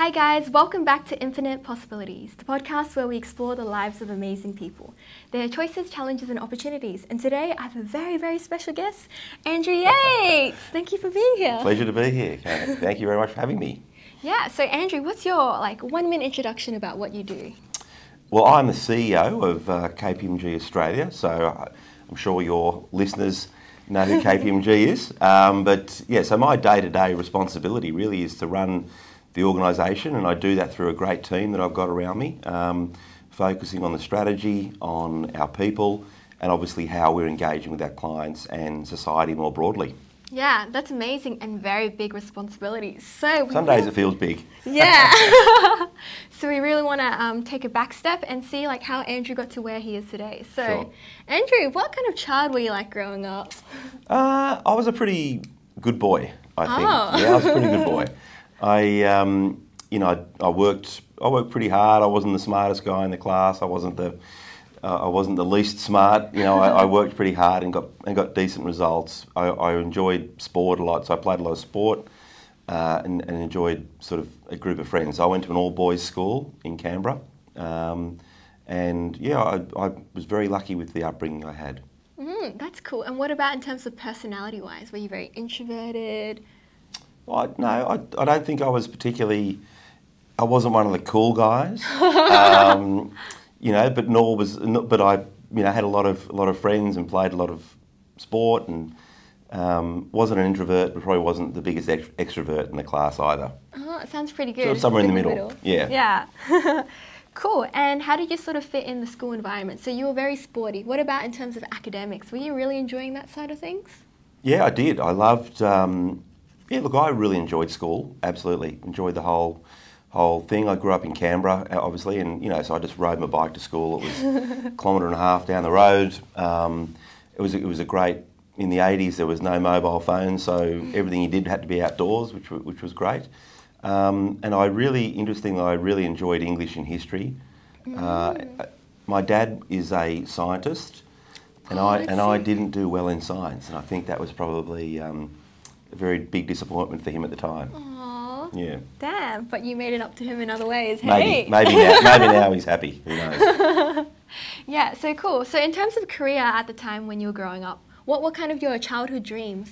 Hi, guys, welcome back to Infinite Possibilities, the podcast where we explore the lives of amazing people, their choices, challenges, and opportunities. And today I have a very, very special guest, Andrew Yates. Thank you for being here. Pleasure to be here. Kate. Thank you very much for having me. Yeah, so Andrew, what's your like one minute introduction about what you do? Well, I'm the CEO of uh, KPMG Australia, so I'm sure your listeners know who KPMG is. Um, but yeah, so my day to day responsibility really is to run the organisation, and I do that through a great team that I've got around me, um, focusing on the strategy, on our people, and obviously how we're engaging with our clients and society more broadly. Yeah, that's amazing and very big responsibility. So some days it feels big. Yeah. so we really want to um, take a back step and see like how Andrew got to where he is today. So, Sure. Andrew, what kind of child were you like growing up? Uh, I was a pretty good boy, I think. Oh. Yeah, I was a pretty good boy. I, um, you know, I, I worked. I worked pretty hard. I wasn't the smartest guy in the class. I wasn't the. Uh, I wasn't the least smart. You know, I, I worked pretty hard and got and got decent results. I, I enjoyed sport a lot, so I played a lot of sport. Uh, and, and enjoyed sort of a group of friends. I went to an all boys school in Canberra, um, and yeah, I, I was very lucky with the upbringing I had. Mm, that's cool. And what about in terms of personality wise? Were you very introverted? I, no, I, I don't think I was particularly. I wasn't one of the cool guys, um, you know. But nor was, but I, you know, had a lot of a lot of friends and played a lot of sport and um, wasn't an introvert, but probably wasn't the biggest ext- extrovert in the class either. Oh, it sounds pretty good. So somewhere in the Bit middle. Yeah. Yeah. cool. And how did you sort of fit in the school environment? So you were very sporty. What about in terms of academics? Were you really enjoying that side of things? Yeah, I did. I loved. Um, yeah, look, I really enjoyed school. Absolutely enjoyed the whole whole thing. I grew up in Canberra, uh, obviously, and you know, so I just rode my bike to school. It was a kilometre and a half down the road. Um, it was it was a great. In the eighties, there was no mobile phones, so everything you did had to be outdoors, which which was great. Um, and I really, interestingly, I really enjoyed English and history. Uh, my dad is a scientist, and Oh, I and I didn't do well in science, and I think that was probably um, a very big disappointment for him at the time. Aww. Yeah, Damn. But you made it up to him in other ways. maybe hey. maybe now maybe now he's happy. Who knows? Yeah, so cool. So in terms of career at the time when you were growing up, what were kind of your childhood dreams?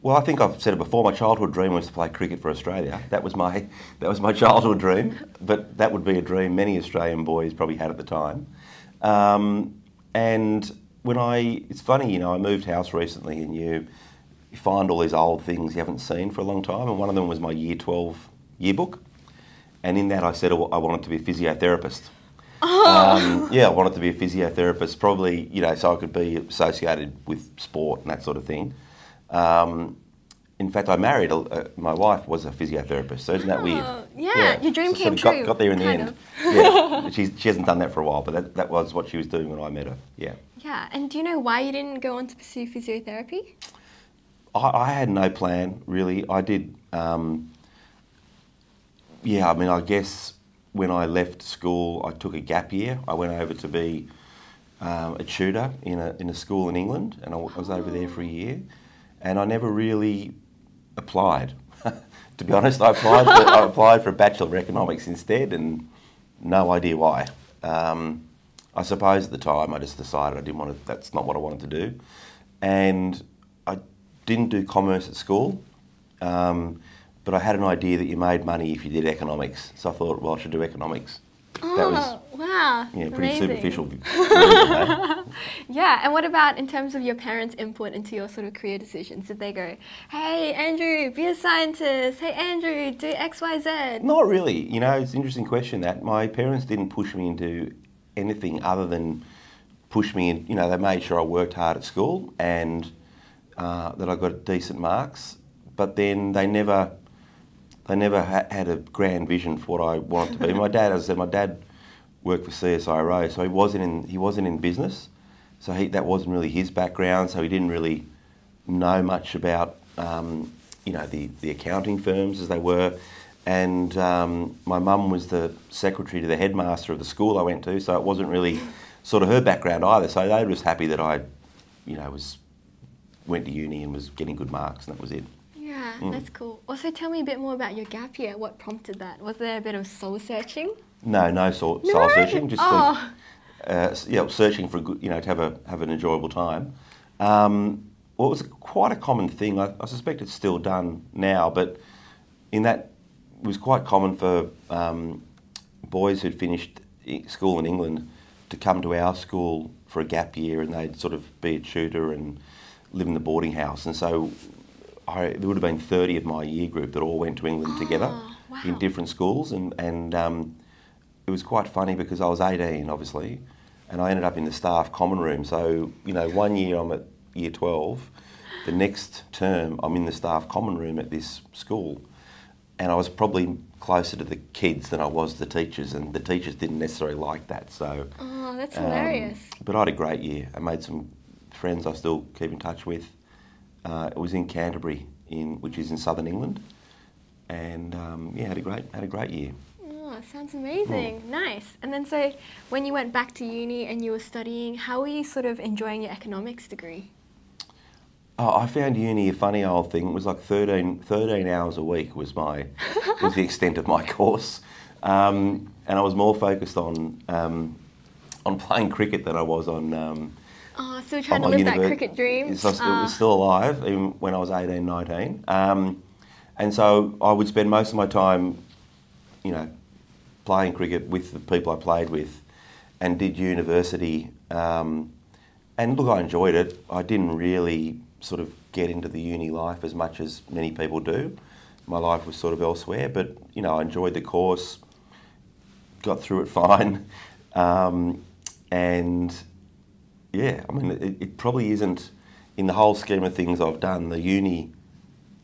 Well, I think I've said it before. My childhood dream was to play cricket for Australia. That was my that was my childhood dream. But that would be a dream many Australian boys probably had at the time. Um, and when I, it's funny, you know, I moved house recently, and you, you find all these old things you haven't seen for a long time. And one of them was my Year Twelve yearbook, and in that I said I wanted to be a physiotherapist. Um, yeah, I wanted to be a physiotherapist, probably, you know, so I could be associated with sport and that sort of thing. Um, in fact, I married, a, uh, my wife was a physiotherapist, so isn't that weird? Oh, yeah, your dream so came sort of got, true, Got there in the kind end. of. yeah, she's, she hasn't done that for a while, but that, that was what she was doing when I met her. Yeah. Yeah, and do you know why you didn't go on to pursue physiotherapy? I, I had no plan really. I did. Um, yeah, I mean, I guess when I left school, I took a gap year. I went over to be um, a tutor in a in a school in England, and I was over there for a year, and I never really applied. to be honest, I applied for, I applied for a bachelor of economics instead, and no idea why. Um, I suppose at the time I just decided I didn't want to. That's not what I wanted to do, and I didn't do commerce at school. Um, but I had an idea that you made money if you did economics, so I thought, well, I should do economics. that was oh, wow. yeah, pretty amazing. superficial. Yeah, and what about in terms of your parents' input into your sort of career decisions? Did they go, hey, Andrew, be a scientist. Hey, Andrew, do X, Y, Z? Not really. You know, it's an interesting question that my parents didn't push me into anything other than push me in. You know, they made sure I worked hard at school and uh, that I got decent marks, but then they never, they never ha- had a grand vision for what I wanted to be. my dad, as I said, my dad worked for CSIRO, so he wasn't in he wasn't in business, so he, that wasn't really his background. So he didn't really know much about um, you know the, the accounting firms as they were. And um, my mum was the secretary to the headmaster of the school I went to, so it wasn't really sort of her background either. So they were just happy that I, you know, was went to uni and was getting good marks, and that was it. Yeah. Mm. that's cool. Also, tell me a bit more about your gap year. What prompted that? Was there a bit of soul searching? No, no soul, No? soul searching. Just Oh. uh, uh, yeah, searching for a good, you know, to have a have an enjoyable time. Um, well, it was quite a common thing. I, I suspect it's still done now, but in that it was quite common for um, boys who'd finished school in England to come to our school for a gap year, and they'd sort of be a tutor and live in the boarding house. And so I, there would have been thirty of my year group that all went to England together Oh, wow. in different schools, and and um, it was quite funny because I was 18, obviously, and I ended up in the staff common room. So, you know, one year I'm at year 12, the next term I'm in the staff common room at this school, and I was probably closer to the kids than I was the teachers, and the teachers didn't necessarily like that. So, Oh, that's um, hilarious. but I had a great year. I made some friends I still keep in touch with. Uh, it was in Canterbury, in which is in southern England, and um, yeah, had a great had a great year. Oh, sounds amazing. Nice. And then, so when you went back to uni and you were studying, how were you sort of enjoying your economics degree? Oh, I found uni a funny old thing. It was like 13, 13 hours a week was my was the extent of my course, um, and I was more focused on um, on playing cricket than I was on. Um, Oh, still trying to live that cricket dream. So it Ah. was still alive even when I was 18, 19. Um, and so I would spend most of my time, you know, playing cricket with the people I played with, and did university. Um, and look, I enjoyed it. I didn't really sort of get into the uni life as much as many people do. My life was sort of elsewhere, but you know, I enjoyed the course, got through it fine, um, and yeah, I mean, it, it probably isn't in the whole scheme of things I've done. The uni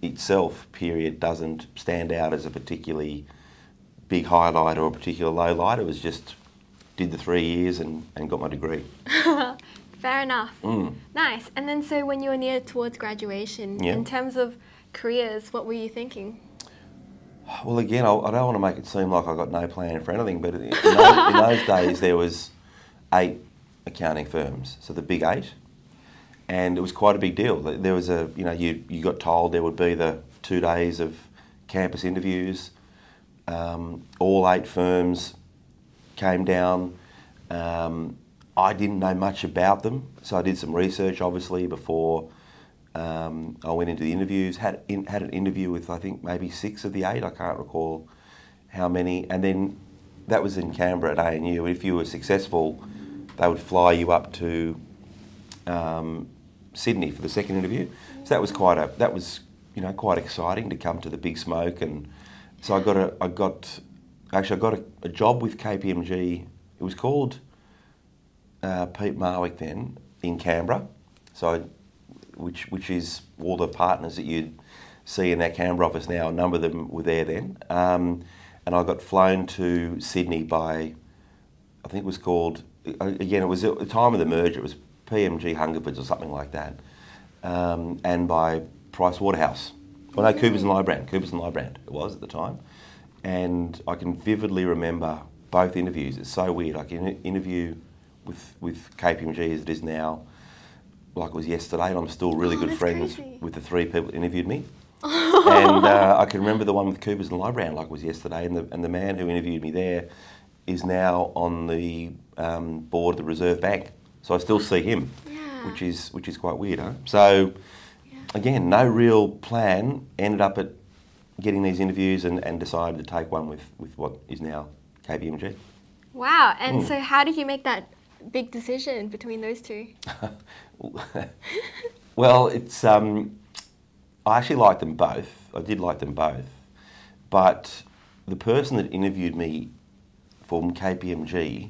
itself period doesn't stand out as a particularly big highlight or a particular low light. It was just did the three years and, and got my degree. Fair enough. Mm. Nice. And then, so when you were near towards graduation, Yeah. in terms of careers, what were you thinking? Well, again, I, I don't want to make it seem like I got no plan for anything, but in, those, in those days there was eight accounting firms, so the big eight, and it was quite a big deal. There was a, you know, you, you got told there would be the two days of campus interviews. Um, all eight firms came down. Um, I didn't know much about them, so I did some research, obviously, before um, I went into the interviews. Had in, had an interview with I think maybe six of the eight. I can't recall how many. And then that was in Canberra at ANU. If you were successful, they would fly you up to um, Sydney for the second interview. So that was quite a that was you know quite exciting to come to the big smoke. And so I got a I got actually I got a, a job with KPMG. It was called uh, Peat Marwick then in Canberra. So which which is all the partners that you see in that Canberra office now. A number of them were there then, um, and I got flown to Sydney by I think it was called again. It was at the time of the merger. It was PMG Hungerfords or something like that, um, and by Price Waterhouse. Well, no, Coopers and Lybrand. Coopers and Lybrand it was at the time, and I can vividly remember both interviews. It's so weird. I can interview with with KPMG as it is now, like it was yesterday, and I'm still really Oh, good friends crazy. with the three people that interviewed me. and uh, I can remember the one with Coopers and Lybrand like it was yesterday, and the and the man who interviewed me there is now on the um, board of the Reserve Bank. So I still see him, Yeah. which is which is quite weird, huh? So Yeah. again, no real plan. Ended up at getting these interviews and, and decided to take one with, with what is now KPMG. Wow. And Mm. so, how did you make that big decision between those two? well, it's um, I actually liked them both. I did like them both, but the person that interviewed me from KPMG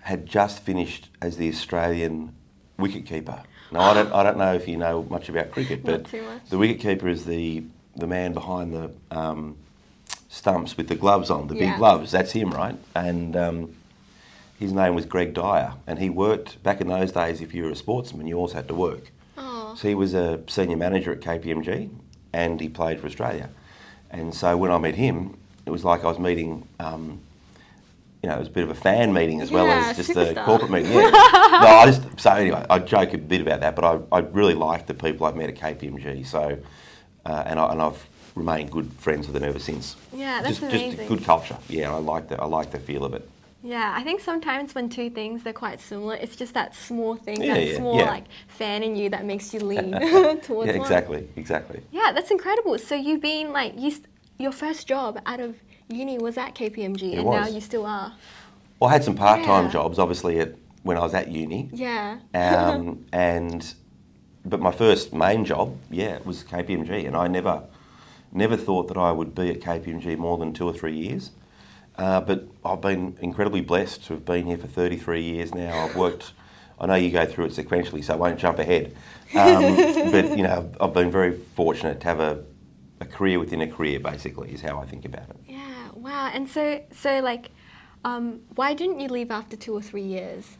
had just finished as the Australian wicketkeeper. Now I don't I don't know if you know much about cricket, but the wicketkeeper is the the man behind the um, stumps with the gloves on, the Yeah. big gloves. That's him, right? And um, his name was Greg Dyer, and he worked back in those days. If you were a sportsman, you also had to work. Oh. So he was a senior manager at KPMG, and he played for Australia. And so when I met him, it was like I was meeting. Um, you know, it was a bit of a fan meeting as well Yeah, as just a corporate meeting. Yeah. no, I just so anyway, I joke a bit about that, but I, I really like the people I've met at KPMG. So uh, and, I, and I've remained good friends with them ever since. Yeah, that's just, amazing. Just good culture. Yeah, I like the I like the feel of it. Yeah, I think sometimes when two things they're quite similar, it's just that small thing, Yeah, that yeah, small yeah. like fan in you that makes you lean towards Yeah, one. exactly, exactly. Yeah, that's incredible. So you've been like you, your first job out of uni was at KPMG, It and now you still are. Well, I had some part-time Yeah. jobs, obviously, at, when I was at uni. Yeah. Um, and but my first main job, yeah, was KPMG, and I never, never thought that I would be at KPMG more than two or three years. Uh, but I've been incredibly blessed to have been here for 33 years now. I've worked. I know you go through it sequentially, so I won't jump ahead. Um, but you know, I've, I've been very fortunate to have a, a career within a career. Basically, is how I think about it. yeah. Wow. And so so like, um, why didn't you leave after two or three years?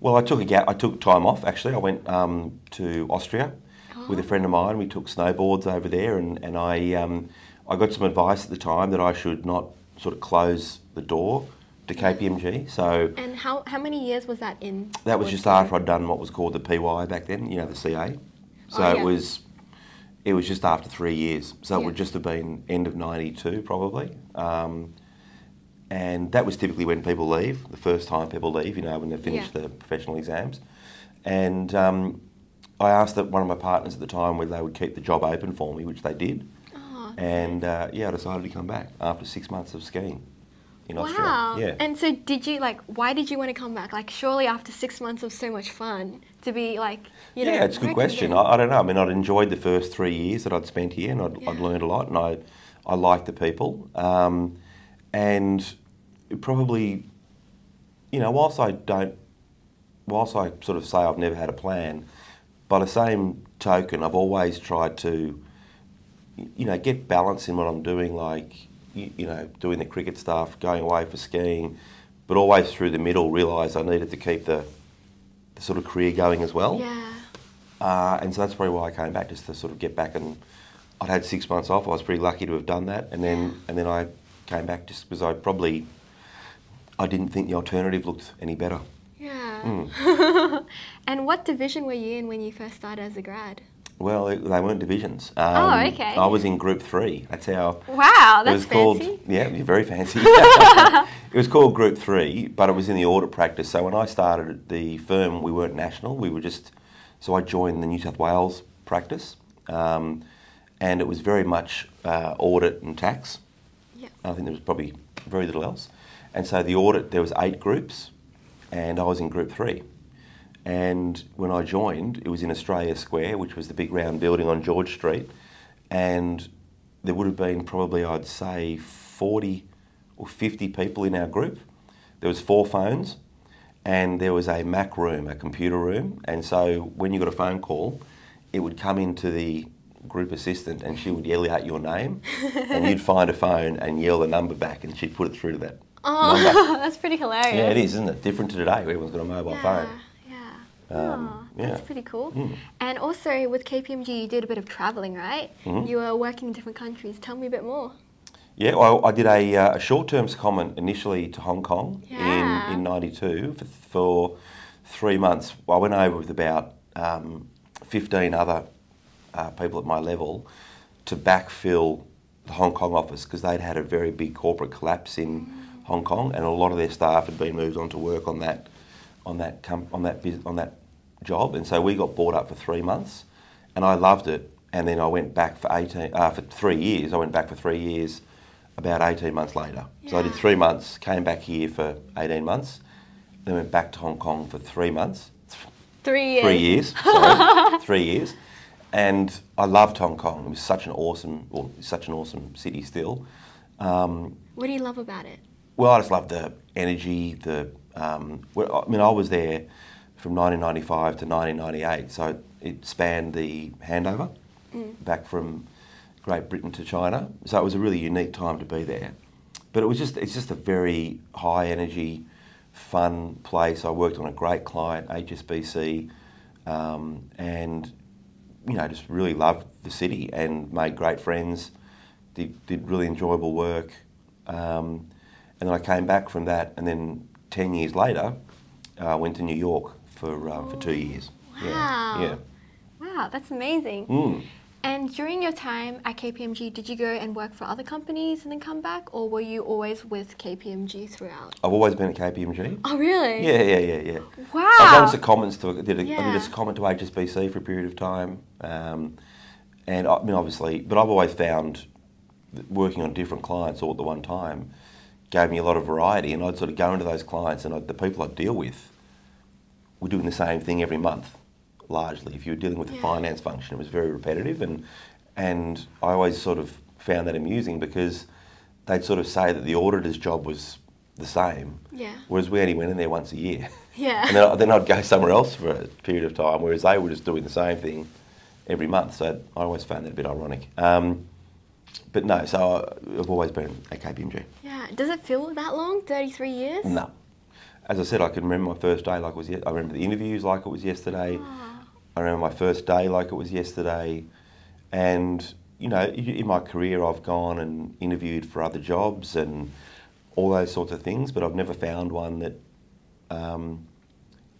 Well, I took a gap. I took time off. Actually, I went um, to Austria with a friend of mine. We took snowboards over there, and and I um, I got some advice at the time that I should not sort of close the door to KPMG. So And how how many years was that in? that was just after I'd done what was called the PY back then. You know, the CA. So Oh, it was. It was just after three years, so it would just have been end of '92 probably, um, and that was typically when people leave. The first time people leave, you know, when they finish Yeah. the professional exams, and um, I asked that one of my partners at the time whether they would keep the job open for me, which they did, Oh, and uh, yeah, I decided to come back after six months of skiing in Wow. Austria. Yeah. And so did you like why did you want to come back? Like surely after six months of so much fun to be like you know yeah, it's a good question. I, I don't know. I mean, I'd enjoyed the first three years that I'd spent here, and I'd, I'd learned a lot, and I, I liked the people, um, and probably, you know, whilst I don't, whilst I sort of say I've never had a plan, by the same token, I've always tried to, you know, get balance in what I'm doing, like, you, you know, doing the cricket stuff, going away for skiing, but always through the middle, realise I needed to keep the sort of career going as well. Yeah. Uh, and so that's probably why I came back, just to sort of get back. And I'd had six months off. I was pretty lucky to have done that. And then and then I came back just because I probably I didn't think the alternative looked any better. Yeah. Hmm. and what division were you in when you first started as a grad? Well, it, they weren't divisions. Um, Oh, okay. I was in Group Three. That's how Wow, it that's was called. fancy. Yeah, you're very fancy. it was called Group Three, but it was in the audit practice. So when I started at the firm, we weren't national. We were just. So I joined the New South Wales practice, um, and it was very much uh, audit and tax. Yeah. I think there was probably very little else. And so the audit, there was eight groups, and I was in Group Three. And when I joined, it was in Australia Square, which was the big round building on George Street, and there would have been probably, I'd say, 40 or 50 people in our group. There was four phones, and there was a Mac room, a computer room. And so when you got a phone call, it would come into the group assistant, and she would yell out your name, and you'd find a phone and yell the number back, and she'd put it through to that. Oh, number. that's pretty hilarious. Yeah, it is, isn't it? Different to today, where everyone's got a mobile Yeah, phone. yeah. Um, oh, that's pretty cool. Mm. And also with KPMG, you did a bit of traveling, right? Mhm. You were working in different countries. Tell me a bit more. Yeah, well, I did a, uh, a short-term comment initially to Hong Kong Yeah. in in '92 for, for three months. I went over with about um, 15 other uh, people at my level to backfill the Hong Kong office because they'd had a very big corporate collapse in Hong Kong, and a lot of their staff had been moved on to work on that on that on that on that job, and so we got brought up for three months, and I loved it. And then I went back for 18 uh, for three years. I went back for three years about 18 months later. So I did three months, came back here for 18 months, then went back to Hong Kong for three months, Three years. three years, sorry, three years, and I loved Hong Kong. It was such an awesome, well, such an awesome city still. Um, What do you love about it? well, I just love the energy. The um, well, I mean, I was there from 1995 to 1998, so it spanned the handover back from Great Britain to China. So it was a really unique time to be there. But it was just it's just a very high energy, fun place. I worked on a great client, HSBC, um, and you know just really loved the city and made great friends. Did, did really enjoyable work. Um, and then I came back from that, and then 10 years later, I went to New York for, um, for two years. Wow. Yeah. Wow, that's amazing. Mm. And during your time at KPMG, did you go and work for other companies and then come back, or were you always with KPMG throughout? I've always been at KPMG. Oh, really? Yeah, yeah, yeah, yeah. Wow. I've done some comments to I did a, I did a comment to HSBC for a period of time, um, and I mean obviously, but I've always found that working on different clients all at the one time gave me a lot of variety, and I'd sort of go into those clients and I'd, the people I deal with were doing the same thing every month, largely. If you were dealing with the Yeah. finance function, it was very repetitive, and and I always sort of found that amusing because they'd sort of say that the auditor's job was the same, Yeah. whereas we only went in there once a year. Yeah. And then, then I'd go somewhere else for a period of time, whereas they were just doing the same thing every month. So I always found that a bit ironic. Um, but no, so I've always been at KPMG. yeah. Does it feel that long? 33 years? No. As I said, I can remember my first day like it was I remember the interviews like it was yesterday. Ah. I remember my first day like it was yesterday. And, you know, in my career, I've gone and interviewed for other jobs and all those sorts of things, but I've never found one that um,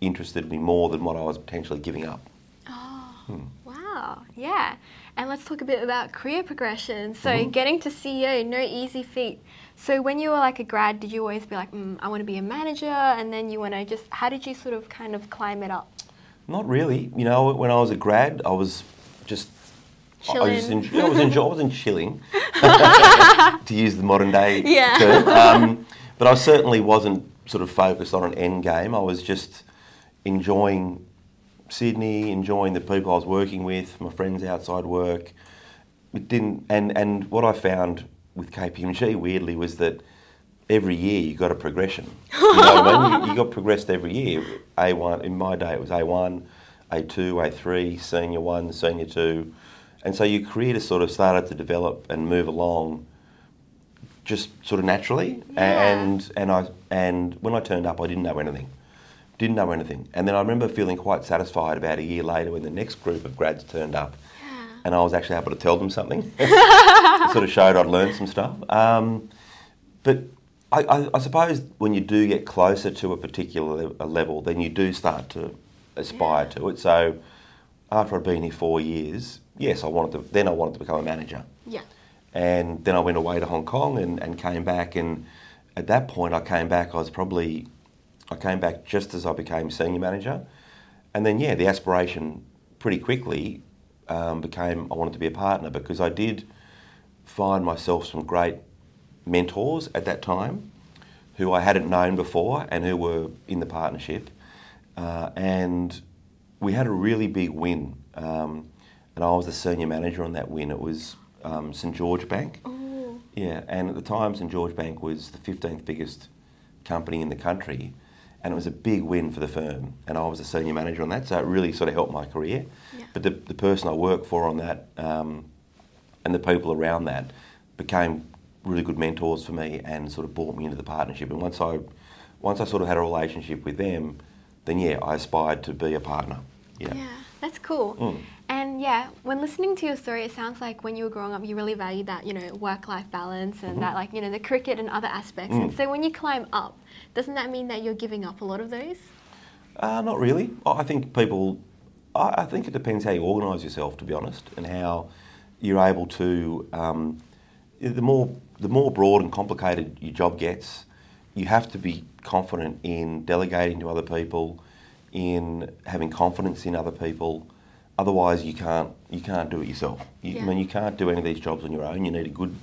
interested me more than what I was potentially giving up. Oh, Hmm. wow. Yeah. And let's talk a bit about career progression. So, Mhm. getting to CEO, no easy feat. So, when you were like a grad, did you always be like, mm, I want to be a manager? And then you want to just, how did you sort of kind of climb it up? Not really. You know, when I was a grad, I was just. I was, Chilling. I was enjoy, I wasn't chilling, to use the modern day Yeah. term. Um, but I certainly wasn't sort of focused on an end game. I was just enjoying Sydney, enjoying the people I was working with, my friends outside work. It didn't, and, and what I found with KPMG weirdly was that every year you got a progression. You know what I mean? You, you got progressed every year. A1 in my day it was A1, A2, A3, senior one, senior two, and so your career just sort of started to develop and move along, just sort of naturally. Yeah. And and I and when I turned up, I didn't know anything. Didn't know anything. And then I remember feeling quite satisfied about a year later when the next group of grads turned up Yeah. and I was actually able to tell them something. sort of showed I'd learned some stuff. Um, but I, I, I suppose when you do get closer to a particular le- a level, then you do start to aspire Yeah. to it. So after I'd been here four years, yes, I wanted to. Then I wanted to become a manager, Yeah. and then I went away to Hong Kong and, and came back. And at that point, I came back. I was probably I came back just as I became senior manager, and then yeah, the aspiration pretty quickly um, became I wanted to be a partner because I did find myself some great mentors at that time who I hadn't known before and who were in the partnership, uh, and we had a really big win. Um, and I was the senior manager on that win. It was um, St George Bank. Oh, Yeah, and at the time, St George Bank was the 15th biggest company in the country, and it was a big win for the firm. And I was the senior manager on that, so it really sort of helped my career. Yeah. But the, the person I worked for on that um, and the people around that became really good mentors for me and sort of brought me into the partnership. And once I, once I sort of had a relationship with them, then yeah, I aspired to be a partner. yeah. Yeah. That's cool. Mm. And yeah, when listening to your story, it sounds like when you were growing up, you really valued that, you know, work-life balance and that, like, you know, the cricket and other aspects. And Mm. so when you climb up, doesn't that mean that you're giving up a lot of those? Uh, not really. I I think people. I, I think it depends how you organise yourself, to be honest, and how you're able to. Um, the more the more broad and complicated your job gets, you have to be confident in delegating to other people, in having confidence in other people. Otherwise, you can't you can't do it yourself. You, Yeah. I mean, you can't do any of these jobs on your own. You need a good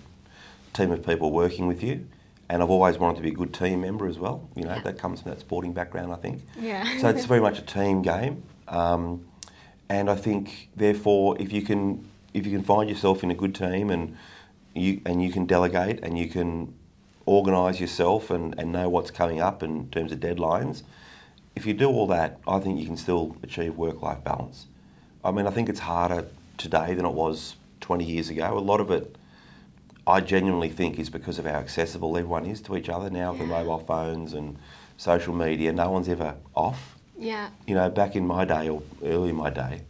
team of people working with you. And I've always wanted to be a good team member as well. You know, Yeah. that comes from that sporting background, I think. Yeah. So it's very much a team game, um, and I think therefore if you can if you can find yourself in a good team and you and you can delegate and you can organise yourself and, and know what's coming up in terms of deadlines, if you do all that, I think you can still achieve work life balance. I mean, I think it's harder today than it was 20 years ago. A lot of it, I genuinely think, is because of how accessible everyone is to each other now with the mobile phones and social media. No one's ever off yeah. you know, back in my day or early in my day,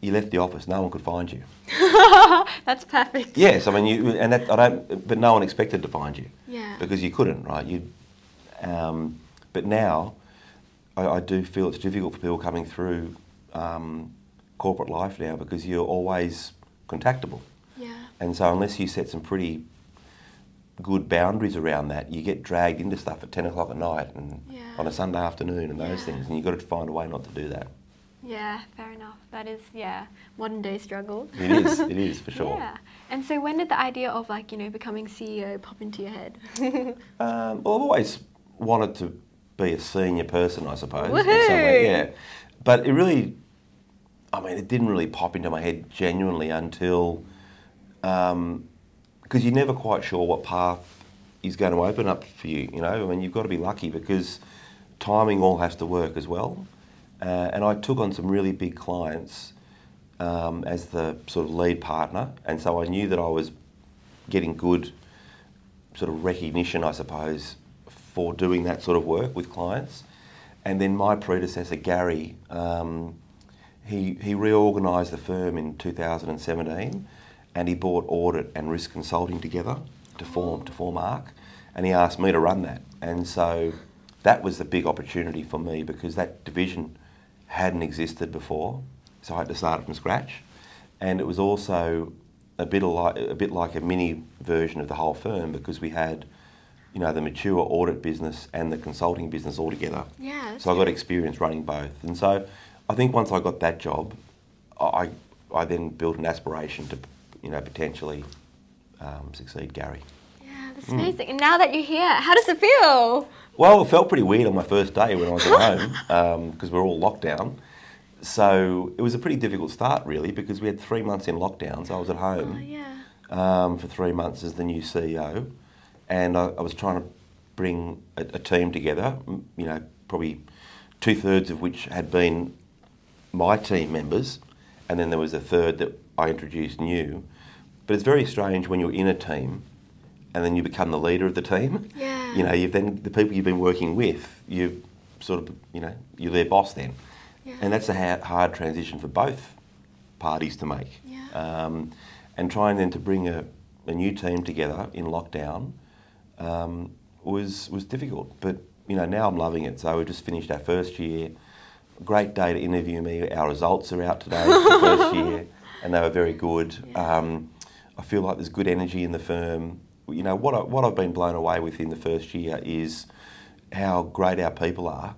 you left the office, no one could find you. That's perfect. Yes, I mean, you and that I don't, but no one expected to find you Yeah. because you couldn't, right? You, um, but now, I, I do feel it's difficult for people coming through um, corporate life now because you're always contactable. Yeah. And so unless you set some pretty good boundaries around that, you get dragged into stuff at 10 o'clock at night and Yeah. on a Sunday afternoon and those Yeah. things. And you've got to find a way not to do that. Yeah, fair enough. That is, yeah, modern day struggle. It is, it is for sure. Yeah. And so when did the idea of like, you know, becoming CEO pop into your head? Um, well, I've always wanted to be a senior person, I suppose. way, yeah. But it really, I mean, it didn't really pop into my head genuinely until, because you're never quite sure what path is going to open up for you. You know, I mean, you've got to be lucky because timing all has to work as well. Uh, and I took on some really big clients um, as the sort of lead partner, and so I knew that I was getting good sort of recognition, I suppose, for doing that sort of work with clients. And then my predecessor, Gary, um, he, he reorganised the firm in 2017 and he brought audit and risk consulting together to form, to form ARC. And he asked me to run that. And so that was the big opportunity for me because that division hadn't existed before. So I had to start it from scratch. And it was also a bit like a bit like a mini version of the whole firm because we had, you know, the mature audit business and the consulting business all together. Yeah, So I got experience running both, and so I think once I got that job, I I then built an aspiration to, you know, potentially um, succeed Gary. Hmm. amazing. And now that you're here, how does it feel? Well, it felt pretty weird on my first day when I was at home because we're all locked down. So it was a pretty difficult start, really, because we had three months in lockdown. So I was at home. Oh, yeah. um, for three months as the new CEO, and I, I was trying to bring a, a team together. You know, probably two thirds of which had been my team members, and then there was a third that I introduced new. But it's very strange when you're in a team, and then you become the leader of the team. Yeah. You know, you've then the people you've been working with, you sort of, you know, you're their boss then, Yeah. and that's a ha- hard transition for both parties to make Yeah. um, and trying then to bring a, a new team together in lockdown um, was was difficult. But you know now I'm loving it. So we just finished our first year. Great day to interview me. Our results are out today for the first year, and they were very good. Um, I feel like there's good energy in the firm. You know what I, what I've been blown away with in the first year is how great our people are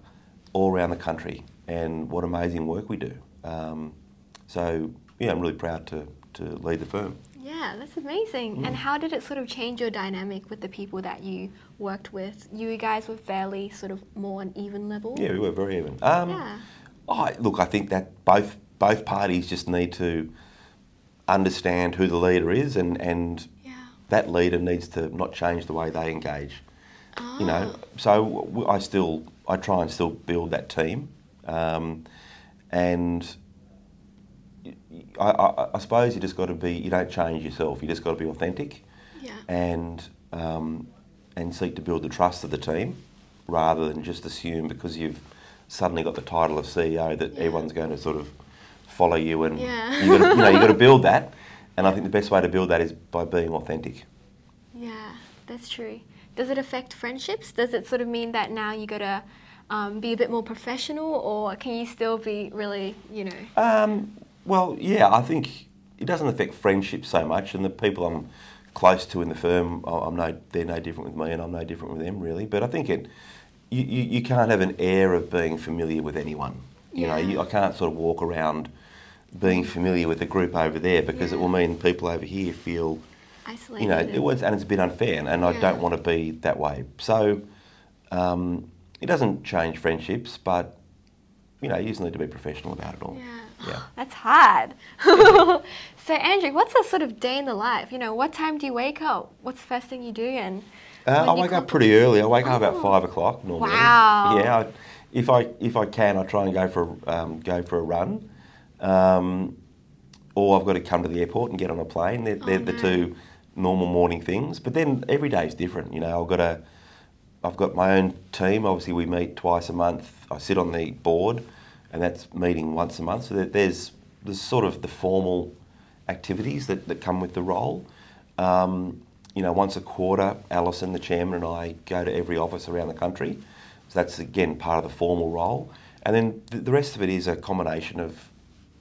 all around the country, and what amazing work we do. Um, so yeah, I'm really proud to, to lead the firm. Yeah, that's amazing. Mm. And how did it sort of change your dynamic with the people that you worked with? You guys were fairly sort of more on even level. Yeah, we were very even. Um, Yeah. I, look, I think that both both parties just need to understand who the leader is, and, and. That leader needs to not change the way they engage. You know, Ah. so I still I try and still build that team, um, and I suppose you just got to be. You don't change yourself. You just got to be authentic. Yeah. and um, and seek to build the trust of the team rather than just assume because you've suddenly got the title of CEO that Yeah. everyone's going to sort of follow you and Yeah. you, gotta, you know you got to build that. And I think the best way to build that is by being authentic. Yeah, that's true. Does it affect friendships? Does it sort of mean that now you gotta um, be a bit more professional, or can you still be really, you know? Um, well, yeah, I think it doesn't affect friendships so much, and the people I'm close to in the firm, I'm no, they're no different with me, and I'm no different with them really. But I think it, you, you, you can't have an air of being familiar with anyone. You know, you, I can't sort of walk around being familiar with the group over there because it will mean people over here feel, Isolated. you know, it was, and it's a bit unfair, and, and I don't want to be that way. So um, it doesn't change friendships, but you know, you just need to be professional about it all. Yeah. Yeah. That's hard. so, Andrew, what's a sort of day in the life? You know, what time do you wake up? What's the first thing you do? And Uh, I wake up pretty early. I wake up Oh. about five o'clock normally. Wow. Yeah. I, if I if I can, I try and go for a- um, go for a run, um, or I've got to come to the airport and get on a plane. They're, they're the no. two normal morning things. But then every day is different. You know, I've got a I've got my own team. Obviously, we meet twice a month. I sit on the board, and that's meeting once a month. So there's there's sort of the formal activities that, that come with the role. Um, you know, once a quarter, Alison, the chairman, and I go to every office around the country. So that's again part of the formal role. And then the, the rest of it is a combination of,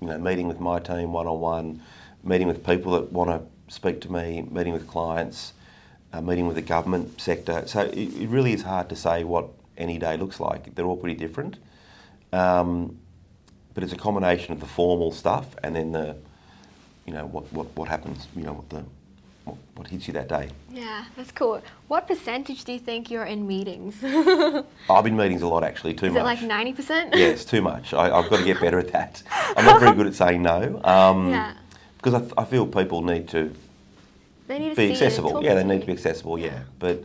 you know, meeting with my team one on one, meeting with people that want to speak to me, meeting with clients, uh, meeting with the government sector. So it, it, really is hard to say what any day looks like. They're all pretty different. Um, but it's a combination of the formal stuff and then the, you know, what, what, what happens, you know, what the what, hits you that day. Yeah, that's cool. What percentage do you think you're in meetings? I've been meetings a lot actually, too Is much. it like 90%? yeah, it's too much. I, I've got to get better at that. I'm not very good at saying no. Um, Yeah. Because I, I feel people need to They need to be accessible. Yeah, they need to be accessible. Yeah, but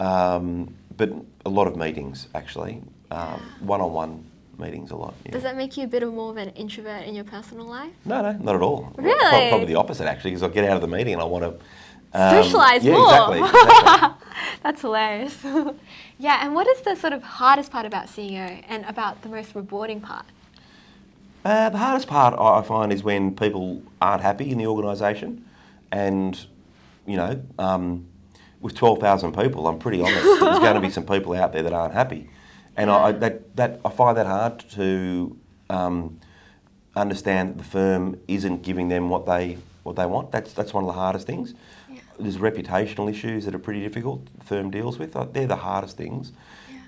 um, but a lot of meetings actually, um, one-on-one meetings a lot. Yeah. Does that make you a bit of more of an introvert in your personal life? No, no, not at all. Really? Prob- Probably the opposite actually, because I get out of the meeting and I want to Socialise yeah, more. exactly. exactly. That's hilarious. yeah, and what is the sort of hardest part about CEO and about the most rewarding part? Uh, the hardest part I I find is when people aren't happy in the organisation, and you know, um, with twelve thousand people, I'm pretty honest. there's going to be some people out there that aren't happy, and I, that that I find that hard to um, understand that the firm isn't giving them what they what they want. That's that's one of the hardest things. Yeah. There's reputational issues that are pretty difficult. The firm deals with. Uh, They're the hardest things.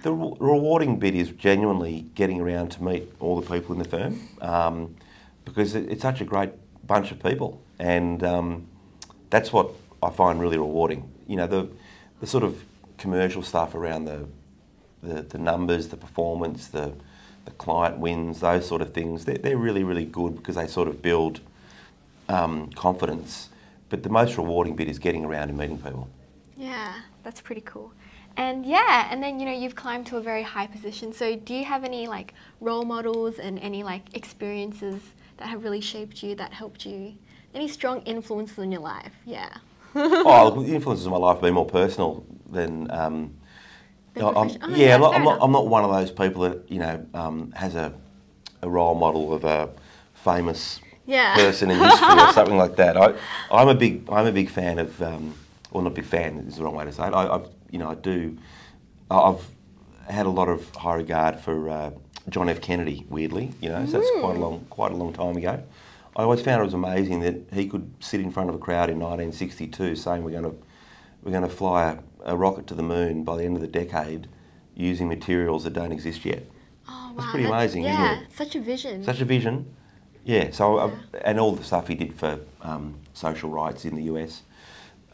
The re- rewarding bit is genuinely getting around to meet all the people in the firm um, because it, it's such a great bunch of people, and um, that's what I find really rewarding. You know, the the sort of commercial stuff around the the, the numbers, the performance, the the client wins, those sort of things. They're, they're really really good because they sort of build um, confidence. But the most rewarding bit is getting around and meeting people. Yeah, that's pretty cool. And yeah, and then you know you've climbed to a very high position. So do you have any like role models and any like experiences that have really shaped you, that helped you? Any strong influences in your life? Yeah. oh, look, the influences of my life have been more personal than. Um, I'm- oh, yeah, yeah, I'm, not, I'm, not, enough. I'm not one of those people that you know um, has a, a role model of a famous Yeah. person in history or something like that. I, I'm a big I'm a big fan of, um, well, not a big fan is the wrong way to say it. I, I've you know I do, I've had a lot of high regard for uh, John F. Kennedy. Weirdly, you know, so that's quite a Mm. long quite a long time ago. I always found it was amazing that he could sit in front of a crowd in 1962 saying we're going to we're going to fly a, a rocket to the moon by the end of the decade using materials that don't exist yet. Oh wow. That's pretty that's- amazing, isn't yeah, it? such a vision. Such a vision. Yeah, so I, and all the stuff he did for um, social rights in the US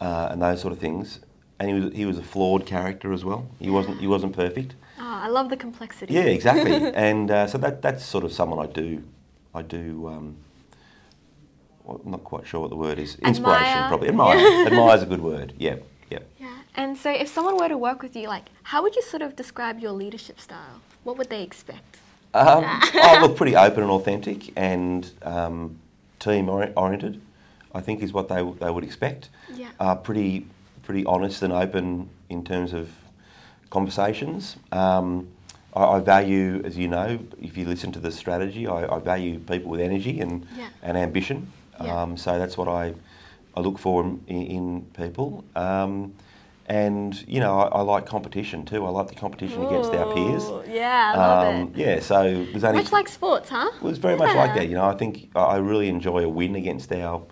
uh, and those sort of things. And he was he was a flawed character as well. He wasn't he wasn't perfect. oh, I love the complexity. Yeah, exactly. and uh, so that that's sort of someone I do I do. Um, well, I'm not quite sure what the word is. Inspiration, Admire. probably. Admire. Admire is a good word. Yeah, yeah. Yeah. And so if someone were to work with you, like how would you sort of describe your leadership style? What would they expect? Um, I look pretty open and authentic and um, team ori- oriented. I think is what they they would expect. Yeah. Uh, pretty pretty honest and open in terms of conversations. Um, I, I value, as you know, if you listen to the strategy, I, I value people with energy and Yeah. and ambition. Yeah. Um, so that's what I I look for in, in people. Um, and you know, I, I like competition too. I like the competition against our peers. Yeah, I love Um, it. Yeah, so there's only Much like sports, huh? it was very much like that. You know, I think I I really enjoy a win against our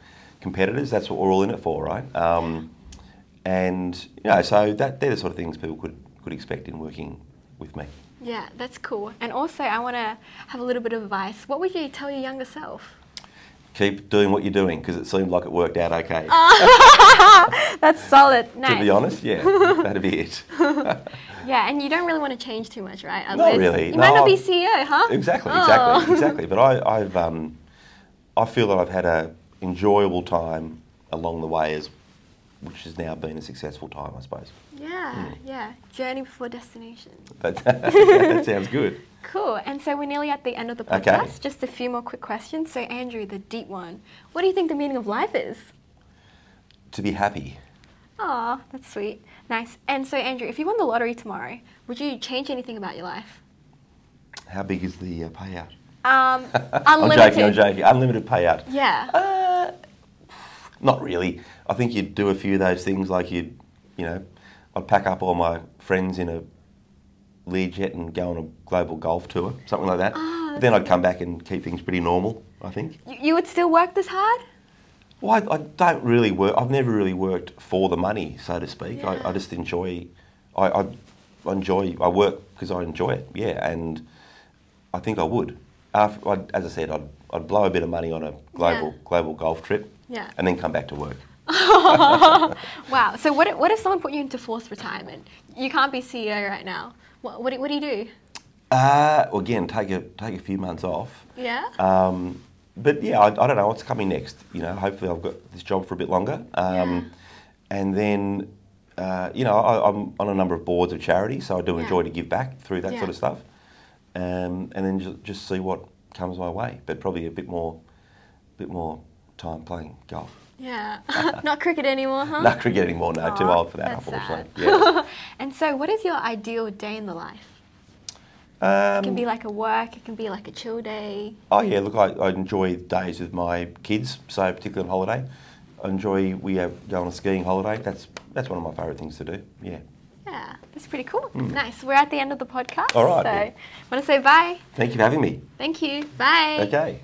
competitors. That's what we're all in it for, right? Um, and you know, so that they're the sort of things people could could expect in working with me. Yeah, that's cool. And also, I want to have a little bit of advice. What would you tell your younger self? Keep doing what you're doing because it seemed like it worked out okay. That's solid. Nice. to be honest, yeah, that'd be it. Yeah, and you don't really want to change too much, right? Not really, You might no. not be CEO, huh? Exactly, Oh. exactly, exactly. But I, I've, um, I feel that I've had a enjoyable time along the way, as which has now been a successful time, I suppose. Yeah, Hmm. yeah. Journey before destination. But that sounds good. Cool. And so we're nearly at the end of the Okay. podcast. Just a few more quick questions. So, Andrew, the deep one. What do you think the meaning of life is? To be happy. Aw, that's sweet. Nice. And so, Andrew, if you won the lottery tomorrow, would you change anything about your life? How big is the uh, payout? Um, I'm joking, I'm joking. Unlimited payout. Yeah. Uh, not really. I think you'd do a few of those things like you'd, you know, I'd pack up all my friends in a Learjet and go on a global golf tour, something like that. Ah, but then I'd come back and keep things pretty normal, I think. You, you would still work this hard? Well, I, I don't really work. I've never really worked for the money, so to speak. Yeah. I, I just enjoy. I, I enjoy. I work because I enjoy it. Yeah, and I think I would. After, I'd, as I said, I'd, I'd blow a bit of money on a global Yeah. global golf trip. Yeah. And then come back to work. Wow. So what if, what if someone put you into forced retirement? You can't be CEO right now. What, what, do, what do you do? Uh, well, again, take a take a few months off. Yeah. Um, but yeah, I, I don't know what's coming next. You know, hopefully I've got this job for a bit longer. Um, And then, uh, you know, I, I'm on a number of boards of charities, so I do Yeah. enjoy to give back through that Yeah. sort of stuff. Um, and then just, just see what comes my way. But probably a bit more, bit more time playing golf. yeah. Not cricket anymore, huh? Not cricket anymore. No, too old for that, that's unfortunately. sad. and so, what is your ideal day in the life? Yeah. It can Um, be like a work. It can be like a chill day. Oh yeah, look, I, I enjoy days with my kids. So particularly on holiday, I enjoy we have go on a skiing holiday. That's that's one of my favourite things to do. Yeah. Yeah, that's pretty cool. Nice. We're at the end of the podcast. All right, So, then. want to say bye? Thank you for having me. Thank you. Bye. Okay.